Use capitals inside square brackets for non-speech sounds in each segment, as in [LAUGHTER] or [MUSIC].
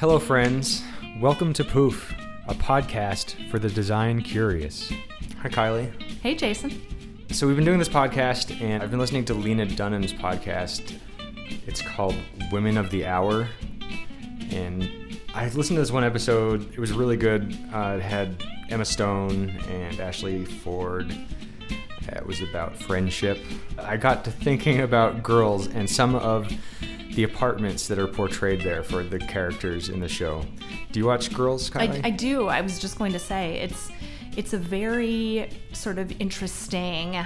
Hello, friends. Welcome to Poof, a podcast for the design curious. Hi, Kylee. Hey, Jason. So, we've been doing this podcast, and I've been listening to Lena Dunham's podcast. It's called Women of the Hour. And I listened to this one episode. It was really good. Uh, it had Emma Stone and Ashley Ford. It was about friendship. I got to thinking about girls and some of the apartments that are portrayed there for the characters in the show. Do you watch Girls? I, I do. I was just going to say it's it's a very sort of interesting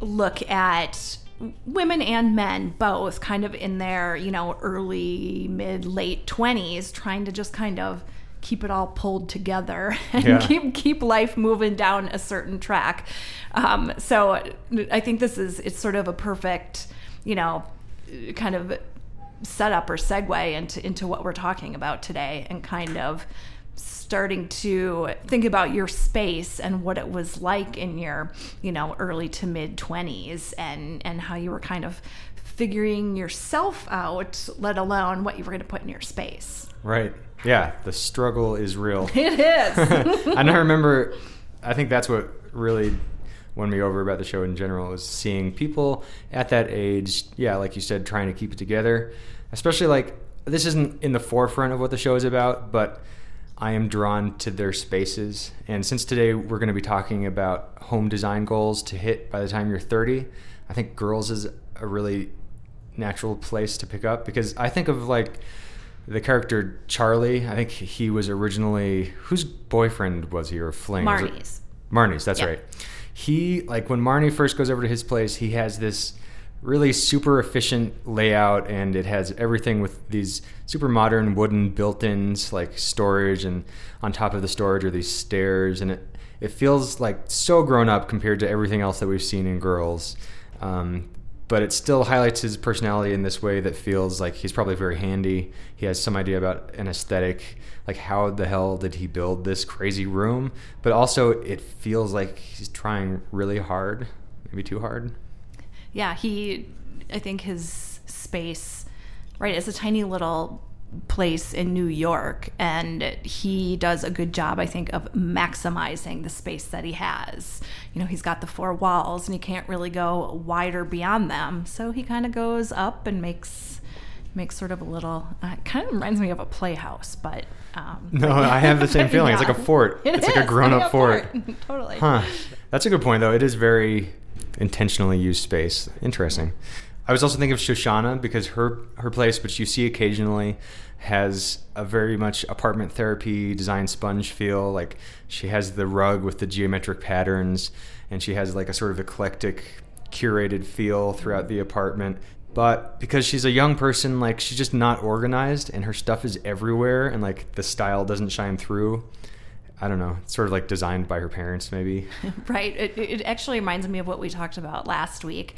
look at women and men both kind of in their you know early mid late 20s trying to just kind of keep it all pulled together [LAUGHS] and Yeah. keep keep life moving down a certain track um, so i think this is it's sort of a perfect you know kind of setup or segue into into what we're talking about today and kind of starting to think about your space and what it was like in your you know early to mid 20s and and how you were kind of figuring yourself out let alone what you were going to put in your space right. Yeah, the struggle is real. [LAUGHS] it is [LAUGHS] and I remember, I think that's what really won me over about the show in general is seeing people at that age, yeah, like you said, trying to keep it together. Especially like, this isn't in the forefront of what the show is about, but I am drawn to their spaces. And since today we're going to be talking about home design goals to hit by the time you're 30, I think girls is a really natural place to pick up because I think of like the character Charlie. I think he was originally whose boyfriend was he or fling? Marnie's Marnie's, that's Yeah. right. He like when Marnie first goes over to his place, he has this really super efficient layout and it has everything with these super modern wooden built-ins like storage and on top of the storage are these stairs and it it feels like so grown up compared to everything else that we've seen in girls. Um, but it still highlights his personality in this way that feels like he's probably very handy. He has some idea about an aesthetic, like how the hell did he build this crazy room? But also, it feels like he's trying really hard, maybe too hard. Yeah he i think his space right is a tiny little place in new york and he does a good job i think of maximizing the space that he has you know he's got the four walls and he can't really go wider beyond them so he kind of goes up and makes makes sort of a little uh, kind of reminds me of a playhouse but um [LAUGHS] No, but- I have the same feeling. It's like a [LAUGHS] fort. It It's like a grown-up [LAUGHS] a fort. totally Huh. That's a good point, though. It is very intentionally used space. Interesting. I was also thinking of Shoshanna because her her place, which you see occasionally, has a very much apartment therapy design sponge feel. Like she has the rug with the geometric patterns, and she has like a sort of eclectic, curated feel throughout the apartment. But because she's a young person, like she's just not organized, and her stuff is everywhere, and like the style doesn't shine through. I don't know. It's sort of like designed by her parents, maybe. [LAUGHS] Right. It, it actually reminds me of what we talked about last week,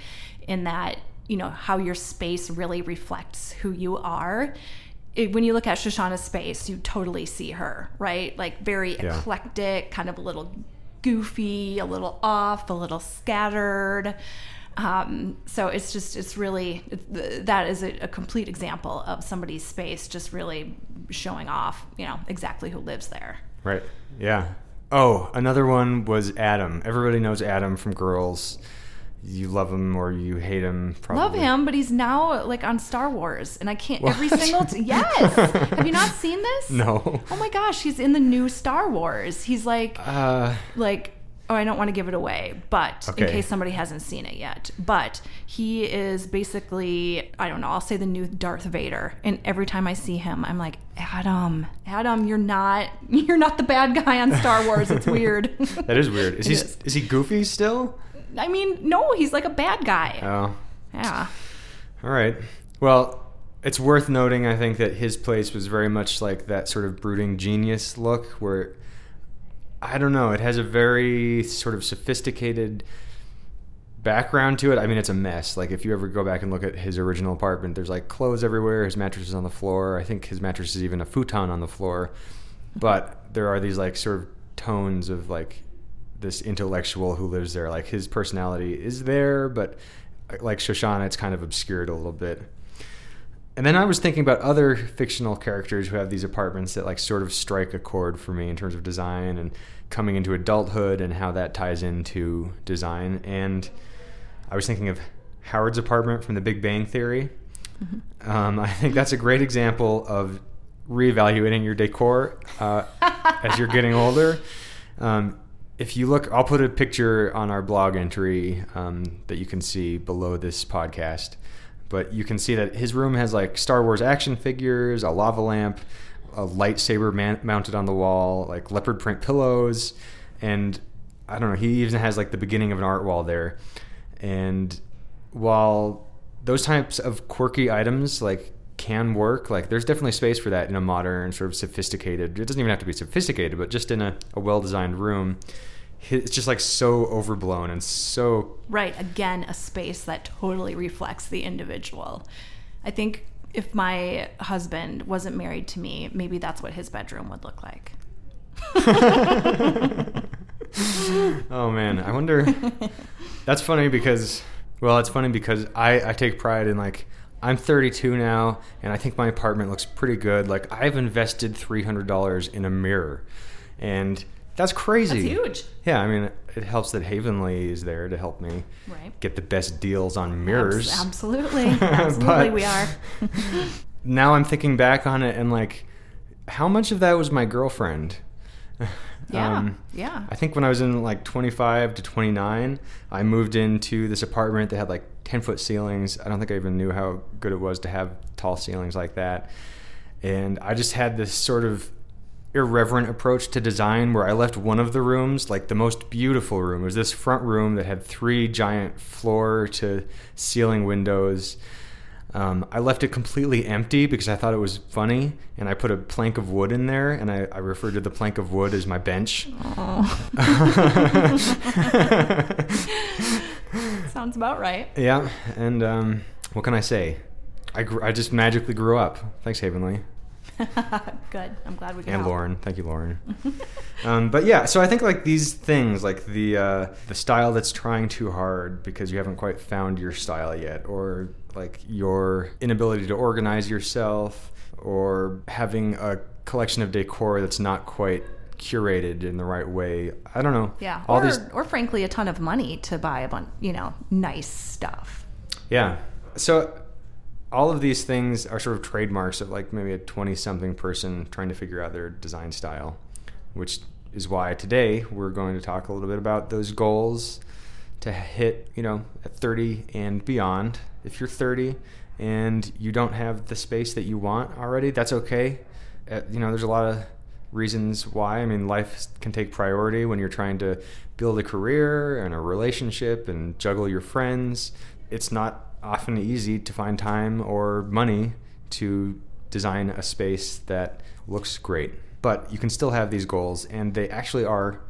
in that, you know, how your space really reflects who you are. When you look at Shoshanna's space, you totally see her, right? Like very Yeah. eclectic, kind of a little goofy, a little off, a little scattered. Um, so it's just, it's really, it, that is a, a complete example of somebody's space just really showing off, you know, exactly who lives there. Right. Yeah. Oh, another one was Adam. Everybody knows Adam from Girls. You love him or you hate him. Probably. Love him, but he's now like on Star Wars, and I can't every single. T- [LAUGHS] yes, have you not seen this? No. Oh my gosh, he's in the new Star Wars. He's like, Uh, like. Oh, I don't want to give it away, but in case somebody hasn't seen it yet, but he is basically, I don't know, I'll say the new Darth Vader. And every time I see him, I'm like, Adam, Adam, you're not, [LAUGHS] you're not the bad guy on Star Wars. It's weird. [LAUGHS] that is weird. Is he is. is he goofy still? I mean, no, he's like a bad guy. Oh. yeah. All right. Well, it's worth noting, I think, that his place was very much like that sort of brooding genius look where, I don't know, it has a very sort of sophisticated background to it. I mean, it's a mess. Like, if you ever go back and look at his original apartment, there's like clothes everywhere, his mattress is on the floor. I think his mattress is even a futon on the floor. But [LAUGHS] there are these like sort of tones of like this intellectual who lives there. Like, his personality is there, but like Shoshanna, it's kind of obscured a little bit. and then I was thinking about other fictional characters who have these apartments that like sort of strike a chord for me in terms of design and coming into adulthood and how that ties into design. And I was thinking of Howard's apartment from The Big Bang Theory. Mm-hmm. Um, I think that's a great example of reevaluating your decor uh, as you're getting older. Um, if you look, I'll put a picture on our blog entry um, that you can see below this podcast. But you can see that his room has like Star Wars action figures, a lava lamp, a lightsaber man- mounted on the wall, like leopard print pillows, and I don't know. He even has like the beginning of an art wall there. And while those types of quirky items like can work. Like there's definitely space for that in a modern, sort of sophisticated. It doesn't even have to be sophisticated, but just in a, a well designed room. It's just like so overblown and so right. Again, a space that totally reflects the individual. I think if my husband wasn't married to me, maybe that's what his bedroom would look like. [LAUGHS] oh man, I wonder. [LAUGHS] That's funny because, well, it's funny because I I take pride in like I'm 32 now, and I think my apartment looks pretty good. Like I've invested $300 in a mirror, and that's crazy. That's huge. Yeah, I mean, it helps that Havenly is there to help me right. get the best deals on mirrors. Absolutely, [LAUGHS] absolutely, we are. [LAUGHS] now I'm thinking back on it, and like, how much of that was my girlfriend? [LAUGHS] Yeah. Um, yeah. I think when I was in like 25 to 29, I moved into this apartment that had like 10 foot ceilings. I don't think I even knew how good it was to have tall ceilings like that. And I just had this sort of irreverent approach to design where I left one of the rooms, like the most beautiful room, it was this front room that had three giant floor to ceiling windows um, I left it completely empty because I thought it was funny, and I put a plank of wood in there, and I, I referred to the plank of wood as my bench. [LAUGHS] Sounds about right. Yeah, and um, what can I say? I, gr- I just magically grew up. Thanks, Havenly. [LAUGHS] Good. I'm glad we can. And help. Lauren, thank you, Lauren. [LAUGHS] um, but yeah, so I think like these things, like the uh, the style that's trying too hard because you haven't quite found your style yet, or like your inability to organize yourself, or having a collection of decor that's not quite curated in the right way. I don't know. Yeah. All or, these... or frankly, a ton of money to buy a bunch, you know, nice stuff. Yeah. So all of these things are sort of trademarks of like maybe a 20 something person trying to figure out their design style, which is why today we're going to talk a little bit about those goals to hit, you know, at 30 and beyond. If you're 30 and you don't have the space that you want already, that's okay. Uh, you know, there's a lot of reasons why. I mean, life can take priority when you're trying to build a career and a relationship and juggle your friends. It's not often easy to find time or money to design a space that looks great. But you can still have these goals, and they actually are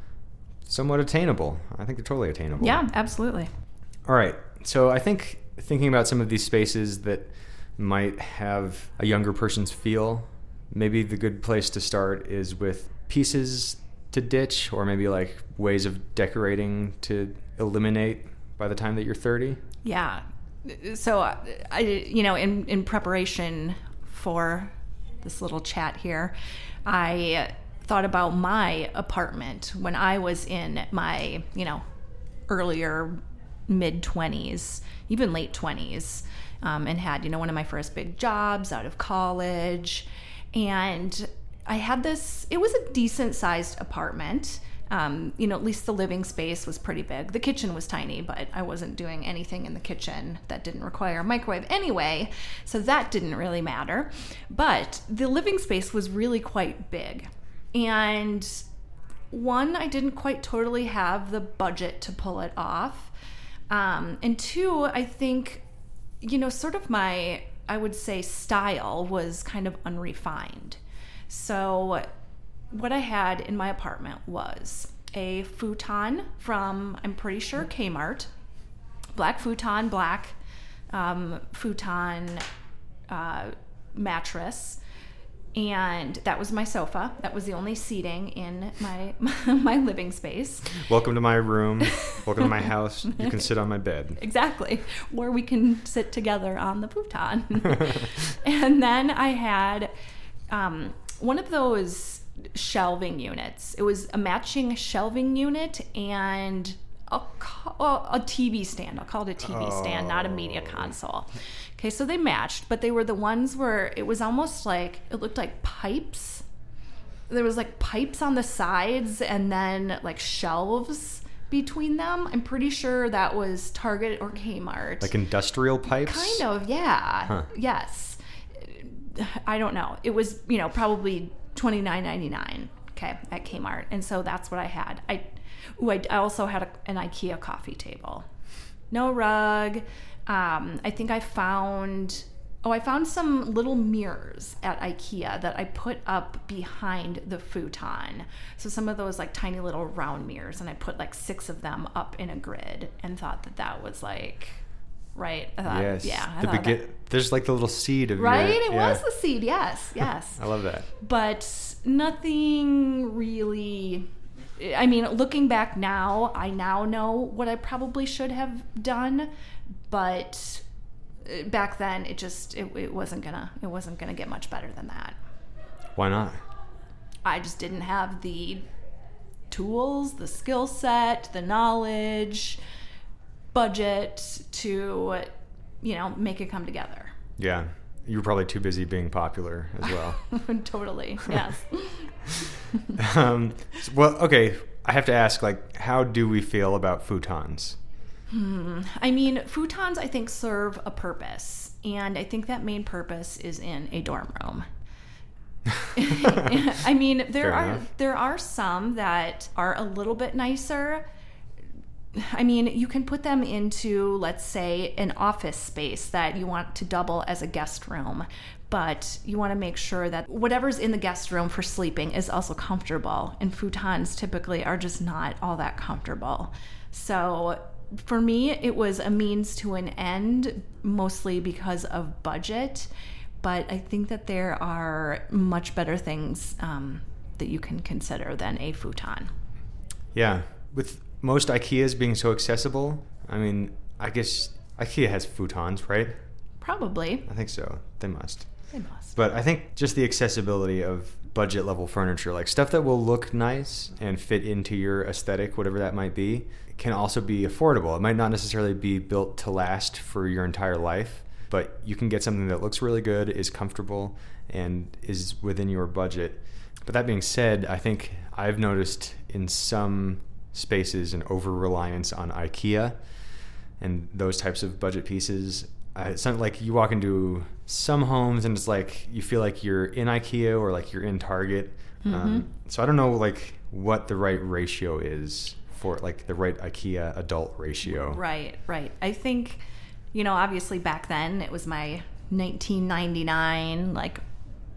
somewhat attainable. I think they're totally attainable. Yeah, absolutely. All right. So I think thinking about some of these spaces that might have a younger person's feel, maybe the good place to start is with pieces to ditch or maybe like ways of decorating to eliminate by the time that you're 30. Yeah so I, you know, in in preparation for this little chat here, I thought about my apartment when I was in my, you know, earlier mid 20s, even late 20s, um, and had, you know, one of my first big jobs out of college. And I had this, it was a decent sized apartment um, you know, at least the living space was pretty big. The kitchen was tiny, but I wasn't doing anything in the kitchen that didn't require a microwave anyway, so that didn't really matter. But the living space was really quite big. And one, I didn't quite totally have the budget to pull it off. Um, and two, I think, you know, sort of my, I would say, style was kind of unrefined. So what I had in my apartment was a futon from, I'm pretty sure, Kmart, black futon, black um, futon uh, mattress, and that was my sofa. That was the only seating in my [LAUGHS] my living space. Welcome to my room. [LAUGHS] Welcome to my house. You can sit on my bed. Exactly, where we can sit together on the futon. [LAUGHS] and then I had um, one of those shelving units. It was a matching shelving unit and a, a TV stand. I'll call it a TV oh. stand, not a media oh. console. Okay, so they matched, but they were the ones where it was almost like it looked like pipes. There was like pipes on the sides and then like shelves between them. I'm pretty sure that was Target or Kmart. Like industrial pipes? Kind of, yeah. Huh. Yes. I don't know. It was, you know, probably twenty nine ninety nine. Okay, at Kmart, and so that's what I had. I, ooh, I, I also had a, an IKEA coffee table. No rug. Um, I think I found oh I found some little mirrors at IKEA that I put up behind the futon. So some of those like tiny little round mirrors, and I put like six of them up in a grid, and thought that that was like right. I thought, yes. Yeah. I the begin- there's like the little seed of right. Your, it yeah. was the seed. Yes. [LAUGHS] Yes. I love that. But nothing really I mean, looking back now, I now know what I probably should have done, but uh, back then it just it, it wasn't gonna it wasn't gonna get much better than that. Why not? I just didn't have the tools, the skill set, the knowledge, budget to you know make it come together. Yeah, you were probably too busy being popular as well. [LAUGHS] totally. Yes. [LAUGHS] [LAUGHS] um, well, okay. I have to ask, like, how do we feel about futons? Hmm. I mean, futons, I think, serve a purpose, and I think that main purpose is in a dorm room. I mean, there Fair are enough. there are some that are a little bit nicer. I mean, you can put them into, let's say, an office space that you want to double as a guest room but you want to make sure that whatever's in the guest room for sleeping is also comfortable. And futons typically are just not all that comfortable. So for me, it was a means to an end, mostly because of budget. But I think that there are much better things um, that you can consider than a futon. Yeah. With most IKEAs being so accessible, I mean, I guess IKEA has futons, right? Probably. I think so. They must. They must. But I think just the accessibility of budget level furniture, like stuff that will look nice and fit into your aesthetic, whatever that might be, can also be affordable. It might not necessarily be built to last for your entire life, but you can get something that looks really good, is comfortable, and is within your budget. But that being said, I think I've noticed in some spaces and over reliance on IKEA and those types of budget pieces uh, it's not like you walk into some homes and it's like you feel like you're in IKEA or like you're in Target. Um, mm-hmm. Um, so I don't know like what the right ratio is for like the right IKEA adult ratio. Right, right. I think you know obviously back then it was my 1999 like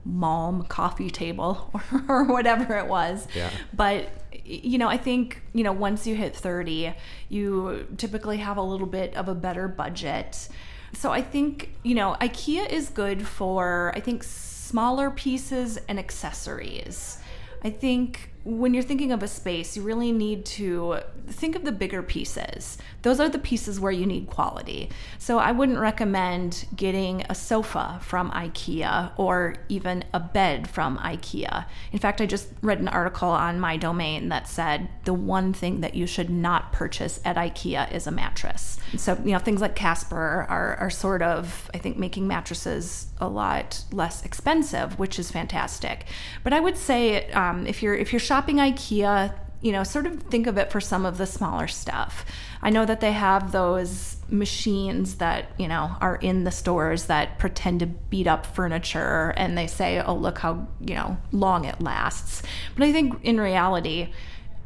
mom coffee table or, [LAUGHS] or whatever it was. Yeah. But you know, I think, you know, once you hit 30, you typically have a little bit of a better budget. So I think, you know, IKEA is good for, I think, smaller pieces and accessories. I think when you're thinking of a space, you really need to think of the bigger pieces. Those are the pieces where you need quality. So I wouldn't recommend getting a sofa from IKEA or even a bed from IKEA. In fact, I just read an article on MyDomaine that said the one thing that you should not purchase at IKEA is a mattress. So, you know, things like Casper are, are sort of, I think, making mattresses a lot less expensive, which is fantastic. But I would say um, if you're if you're shopping IKEA, you know, sort of think of it for some of the smaller stuff. I know that they have those machines that, you know, are in the stores that pretend to beat up furniture and they say, oh, look how, you know, long it lasts. But I think in reality,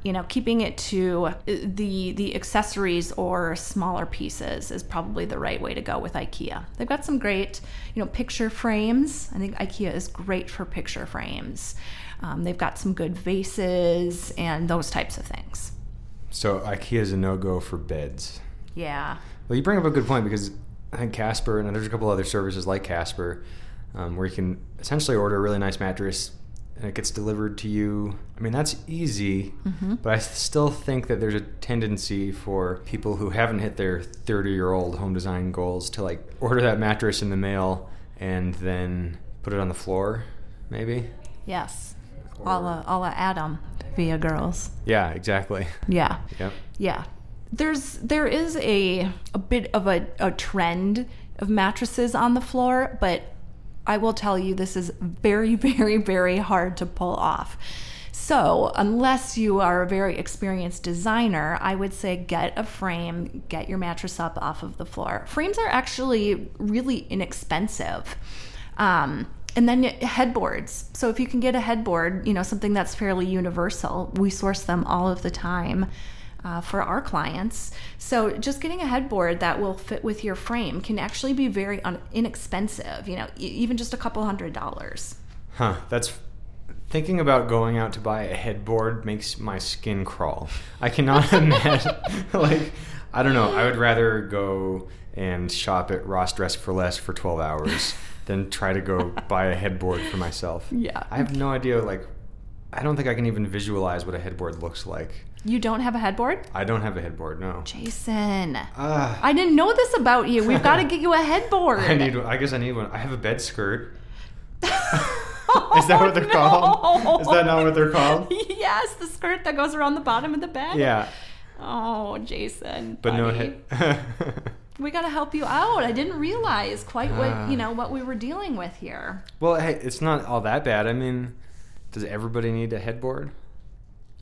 you know, keeping it to uh, the the accessories or smaller pieces is probably the right way to go with IKEA. They've got some great, you know, picture frames. I think IKEA is great for picture frames. Um, they've got some good vases and those types of things. So IKEA is a no go for beds. Yeah. Well, you bring up a good point because I think Casper and there's a couple other services like Casper um, where you can essentially order a really nice mattress and it gets delivered to you. I mean, that's easy, Mm-hmm. but I still think that there's a tendency for people who haven't hit their 30 year old home design goals to like order that mattress in the mail and then put it on the floor, maybe. Yes. Or- A la, a la Adam via girls. Yeah, exactly. [LAUGHS] Yeah. Yep. Yeah. There's there is a a bit of a, a trend of mattresses on the floor, but I will tell you this is very, [LAUGHS] very, very hard to pull off. So, unless you are a very experienced designer, I would say get a frame, get your mattress up off of the floor. Frames are actually really inexpensive. Um, and then headboards. So if you can get a headboard, you know, something that's fairly universal, we source them all of the time uh, for our clients. So just getting a headboard that will fit with your frame can actually be very un- inexpensive, you know, e- even just a couple hundred dollars. Huh. That's thinking about going out to buy a headboard makes my skin crawl. I cannot [LAUGHS] imagine. like, I don't know. I would rather go and shop at Ross Dress for Less for 12 hours than try to go [LAUGHS] buy a headboard for myself. Yeah. I have no idea. Like, I don't think I can even visualize what a headboard looks like. You don't have a headboard? I don't have a headboard. No. Jason. Ah. I didn't know this about you. We've got to [LAUGHS] get you a headboard. I need. I guess I need one. I have a bed skirt. [LAUGHS] Is that what they're called? Is that not what they're called? yes, the skirt that goes around the bottom of the bed. Yeah, Oh, Jason. but no head. We got to help you out. I didn't realize quite what, Ah. you know, what we were dealing with here. well, hey, it's not all that bad. I mean, does everybody need a headboard?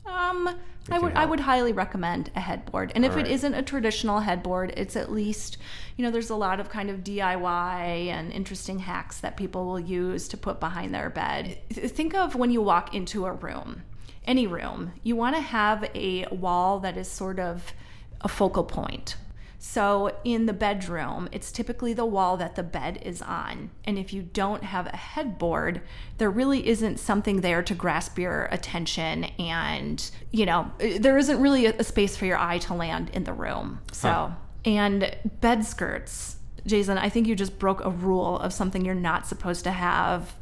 Um, I would I would highly recommend a headboard. And if right. it isn't a traditional headboard, it's at least, you know, there's a lot of kind of DIY and interesting hacks that people will use to put behind their bed. Think of when you walk into a room, any room, you want to have a wall that is sort of a focal point. So in the bedroom, it's typically the wall that the bed is on. And if you don't have a headboard, there really isn't something there to grasp your attention. And, you know, there isn't really a, space for your eye to land in the room. So, Huh. and bed skirts. Jason, I think you just broke a rule of something you're not supposed to have.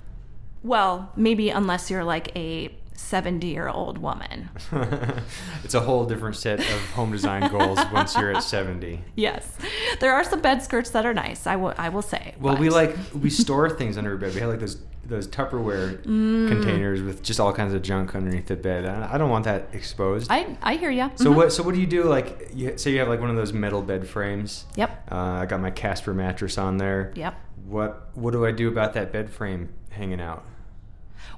Well, maybe unless you're like a 70 year old woman. [LAUGHS] it's a whole different set of home design goals once you're at 70. Yes. There are some bed skirts that are nice, I will I will say. Well, we like we store things under our bed. We have like those those Tupperware containers with just all kinds of junk underneath the bed. I don't want that exposed. I I hear you. so what? So what do you do? Like, you, say you have like one of those metal bed frames. Yep. Uh, I got my Casper mattress on there. Yep. What What do I do about that bed frame hanging out?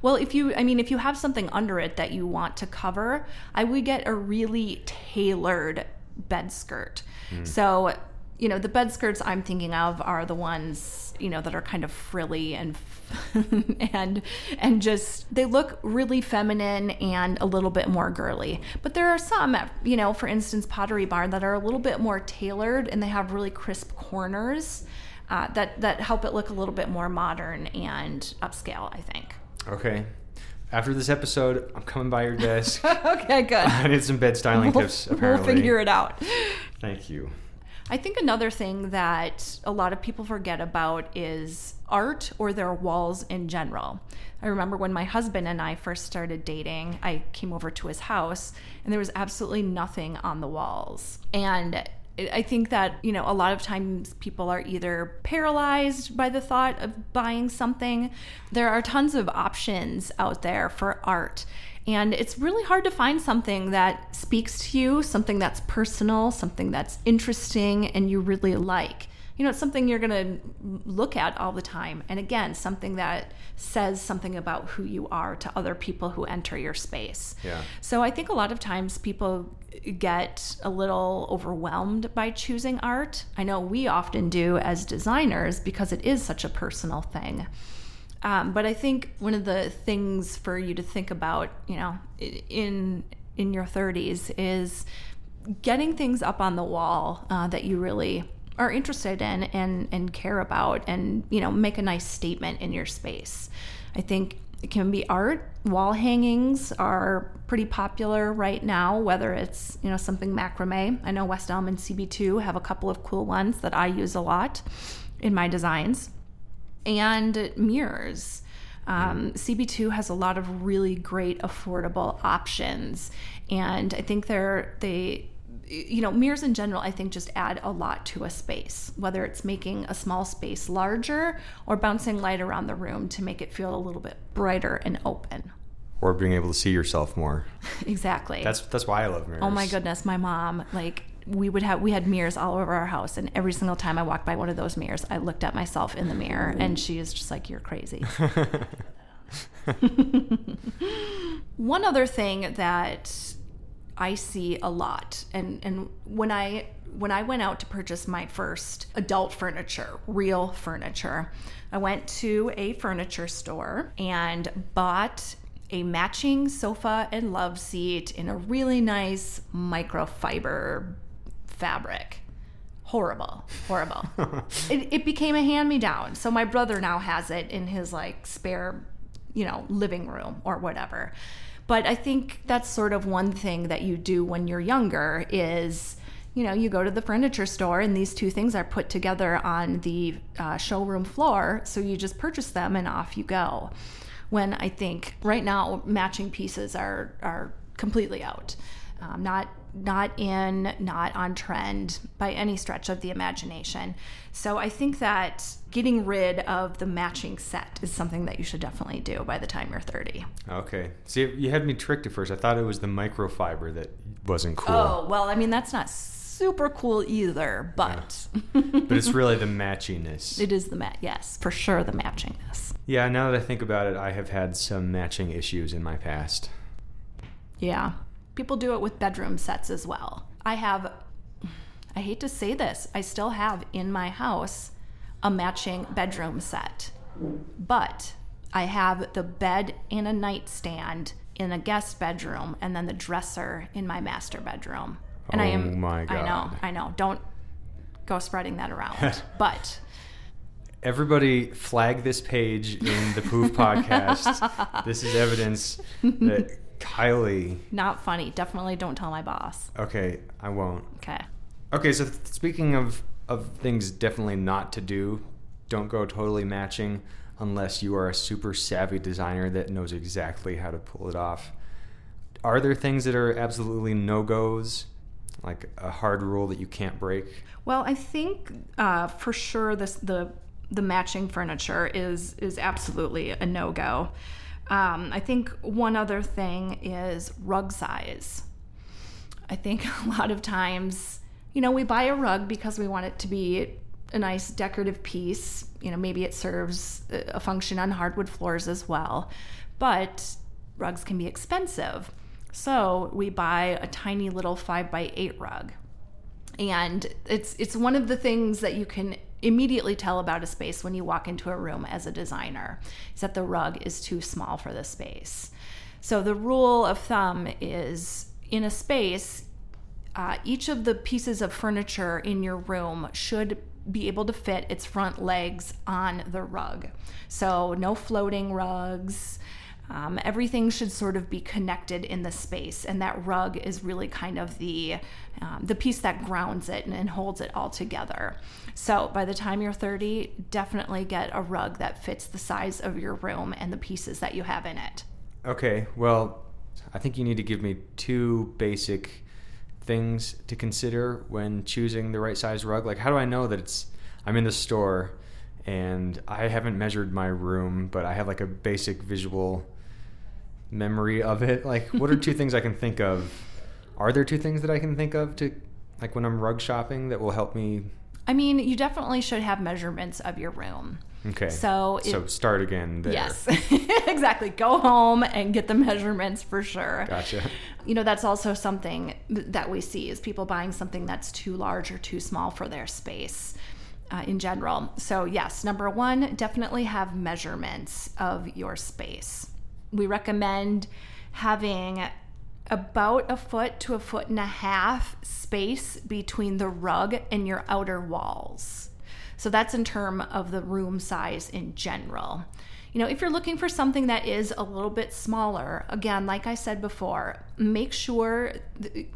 Well, if you I mean if you have something under it that you want to cover, I would get a really tailored bed skirt. So, you know, the bed skirts I'm thinking of are the ones, you know, that are kind of frilly and [LAUGHS] and and just they look really feminine and a little bit more girly. But there are some, you know, for instance, Pottery Barn that are a little bit more tailored and they have really crisp corners. Uh, that that help it look a little bit more modern and upscale, I think. Okay. After this episode, I'm coming by your desk. [LAUGHS] okay, good. I need some bed styling we'll, tips. Apparently, we'll figure it out. Thank you. I think another thing that a lot of people forget about is art or their walls in general. I remember when my husband and I first started dating, I came over to his house and there was absolutely nothing on the walls. And I think that, you know, a lot of times people are either paralyzed by the thought of buying something. There are tons of options out there for art. And it's really hard to find something that speaks to you, something that's personal, something that's interesting and you really like. You know, it's something you're going to look at all the time. And again, something that says something about who you are to other people who enter your space. Yeah. So I think a lot of times people get a little overwhelmed by choosing art. I know we often do as designers because it is such a personal thing. Um, but I think one of the things for you to think about, you know, in in your 30s is getting things up on the wall uh, that you really are interested in and and care about, and you know, make a nice statement in your space. I think it can be art. Wall hangings are pretty popular right now, whether it's you know something macrame. I know West Elm and CB2 have a couple of cool ones that I use a lot in my designs. and mirrors. Um, CB2 has a lot of really great affordable options, and I think they're they you know mirrors in general i think just add a lot to a space whether it's making a small space larger or bouncing light around the room to make it feel a little bit brighter and open Or being able to see yourself more. [LAUGHS] exactly That's that's why I love mirrors. oh my goodness my mom like we would have we had mirrors all over our house and every single time i walked by one of those mirrors i looked at myself in the mirror and she is just like you're crazy [LAUGHS] [LAUGHS] one other thing that I see a lot, and and when I when I went out to purchase my first adult furniture, real furniture, I went to a furniture store and bought a matching sofa and love seat in a really nice microfiber fabric. Horrible, horrible. [LAUGHS] it, it became a hand me down. So my brother now has it in his like spare, you know, living room or whatever. But I think that's sort of one thing that you do when you're younger is, you know, you go to the furniture store and these two things are put together on the uh, showroom floor. So you just purchase them and off you go. When I think right now matching pieces are are completely out, um, not not in, not on trend by any stretch of the imagination. So I think that getting rid of the matching set is something that you should definitely do by the time you're 30. Okay. See, you had me tricked at first. I thought it was the microfiber that wasn't cool. Oh, well, I mean, that's not super cool either, but But it's [LAUGHS] really the matchiness. it is the mat. Yes, for sure, the matchingness. Yeah, now that I think about it, I have had some matching issues in my past. Yeah. People do it with bedroom sets as well. I have, [SIGHS] I hate to say this, I still have in my house a matching bedroom set, but I have the bed and a nightstand in a guest bedroom and then the dresser in my master bedroom. And I Oh am, my I know, I know. Don't go spreading that around. [LAUGHS] but Everybody flag this page in the Poof [LAUGHS] podcast. This is evidence that Kylee. not funny. Definitely don't tell my boss. Okay, I won't. Okay. Okay, so th- speaking of of things definitely not to do, don't go totally matching unless you are a super savvy designer that knows exactly how to pull it off. Are there things that are absolutely no goes, like a hard rule that you can't break? Well, I think uh, for sure this the the matching furniture is is absolutely a no go. Um, I think one other thing is rug size. I think [LAUGHS] a lot of times, you know, we buy a rug because we want it to be a nice decorative piece. You know, maybe it serves a function on hardwood floors as well. But rugs can be expensive. So we buy a tiny little five by eight rug and it's it's one of the things that you can immediately tell about a space when you walk into a room as a designer is that the rug is too small for the space. So the rule of thumb is in a space uh, each of the pieces of furniture in your room should be able to fit its front legs on the rug. So no floating rugs um, everything should sort of be connected in the space, and that rug is really kind of the um, the piece that grounds it and, and holds it all together. So by the time you're 30, definitely get a rug that fits the size of your room and the pieces that you have in it. Okay, well, I think you need to give me two basic things to consider when choosing the right size rug. Like, how do I know that it's, I'm in the store and I haven't measured my room, but I have like a basic visual memory of it? [LAUGHS] Like, what are two things I can think of? Are there two things that I can think of to, like, when I'm rug shopping that will help me? I mean, you definitely should have measurements of your room. Okay. So it- so start again there. Yes, [LAUGHS] exactly. Go home and get the measurements for sure. Gotcha. You know, that's also something that we see is people buying something that's too large or too small for their space. Uh, in general. So, yes, number one, definitely have measurements of your space. We recommend having about a foot to a foot and a half space between the rug and your outer walls. So that's in term of the room size in general. You know, if you're looking for something that is a little bit smaller, again, like I said before, make sure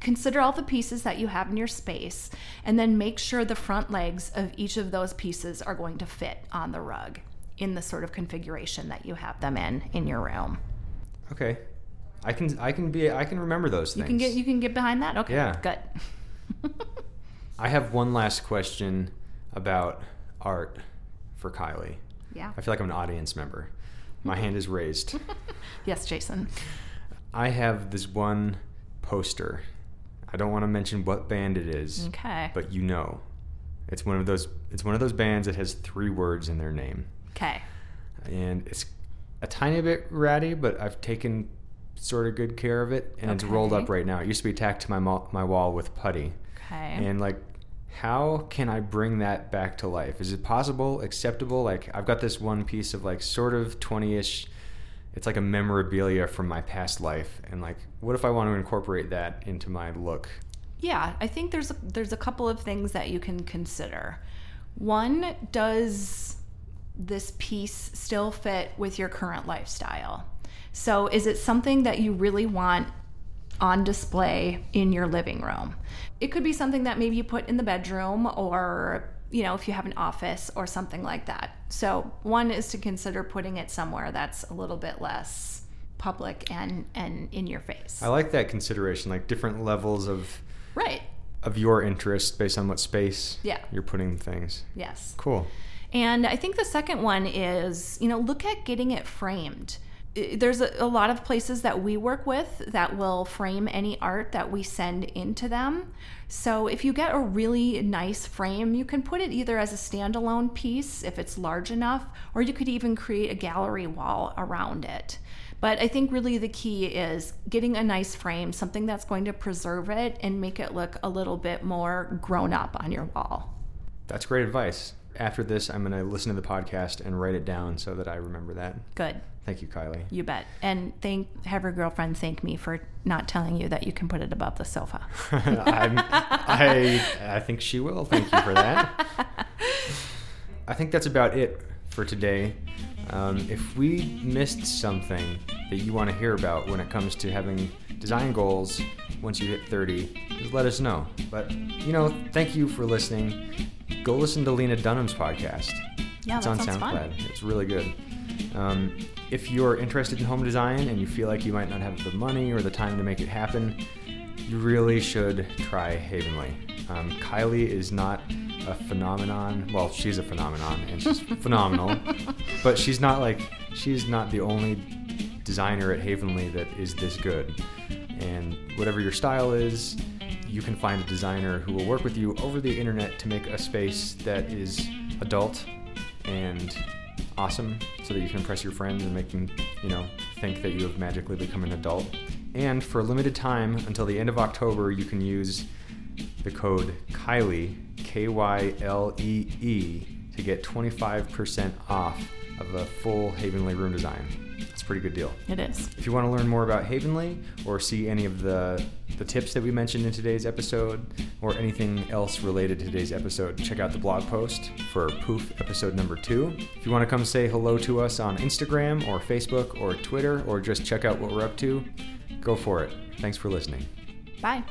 consider all the pieces that you have in your space and then make sure the front legs of each of those pieces are going to fit on the rug. In the sort of configuration that you have them in in your room. Okay. I can I can be I can remember those things. You can get you can get behind that. Okay, Yeah. good. [LAUGHS] I have one last question about art for Kylee. yeah. I feel like I'm an audience member. My hmm. hand is raised. [LAUGHS] Yes, Jason. I have this one poster. I don't want to mention what band it is, Okay. but you know. It's one of those it's one of those bands that has three words in their name. Okay. And it's a tiny bit ratty, but I've taken sort of good care of it and it's rolled up right now. It used to be tacked to my mo- my wall with putty. Okay. And like how can I bring that back to life? Is it possible, acceptable? Like I've got this one piece of like sort of 20ish it's like a memorabilia from my past life and like what if I want to incorporate that into my look? Yeah, I think there's a, there's a couple of things that you can consider. One, does this piece still fit with your current lifestyle? So, is it something that you really want on display in your living room? It could be something that maybe you put in the bedroom or you know, if you have an office or something like that. So, one is to consider putting it somewhere that's a little bit less public and and in your face. I like that consideration, like different levels of right. of your interest based on what space Yeah. you're putting things. Yes. Cool. And I think the second one is, you know, look at getting it framed. There's a, a lot of places that we work with that will frame any art that we send into them. So if you get a really nice frame, you can put it either as a standalone piece if it's large enough, or you could even create a gallery wall around it. But I think really the key is getting a nice frame, something that's going to preserve it and make it look a little bit more grown up on your wall. That's great advice. After this, I'm going to listen to the podcast and write it down so that I remember that. Good. Thank you, Kylee. You bet. And thank have your girlfriend thank me for not telling you that you can put it above the sofa. [LAUGHS] I'm, I I think she will. Thank you for that. [LAUGHS] I think that's about it for today. Um, if we missed something that you want to hear about when it comes to having design goals once you hit 30, just let us know. But you know, thank you for listening. Go listen to Lena Dunham's podcast. Yeah, it's that on SoundCloud. fun. It's really good. Um, if you're interested in home design and you feel like you might not have the money or the time to make it happen, you really should try Havenly. Um, Kylee is not a phenomenon. Well, she's a phenomenon and she's [LAUGHS] phenomenal, but she's not like she's not the only designer at Havenly that is this good. And whatever your style is, you can find a designer who will work with you over the internet to make a space that is adult and awesome so that you can impress your friends and make them, you know, think that you have magically become an adult. And for a limited time until the end of October, you can use the code Kylee, K Y L E E, to get 25% off of a full Havenly room design. Pretty good deal. It is. If you want to learn more about Havenly or see any of the, the tips that we mentioned in today's episode or anything else related to today's episode, check out the blog post for Poof episode number two. If you want to come say hello to us on Instagram or Facebook or Twitter or just check out what we're up to, go for it. Thanks for listening. Bye.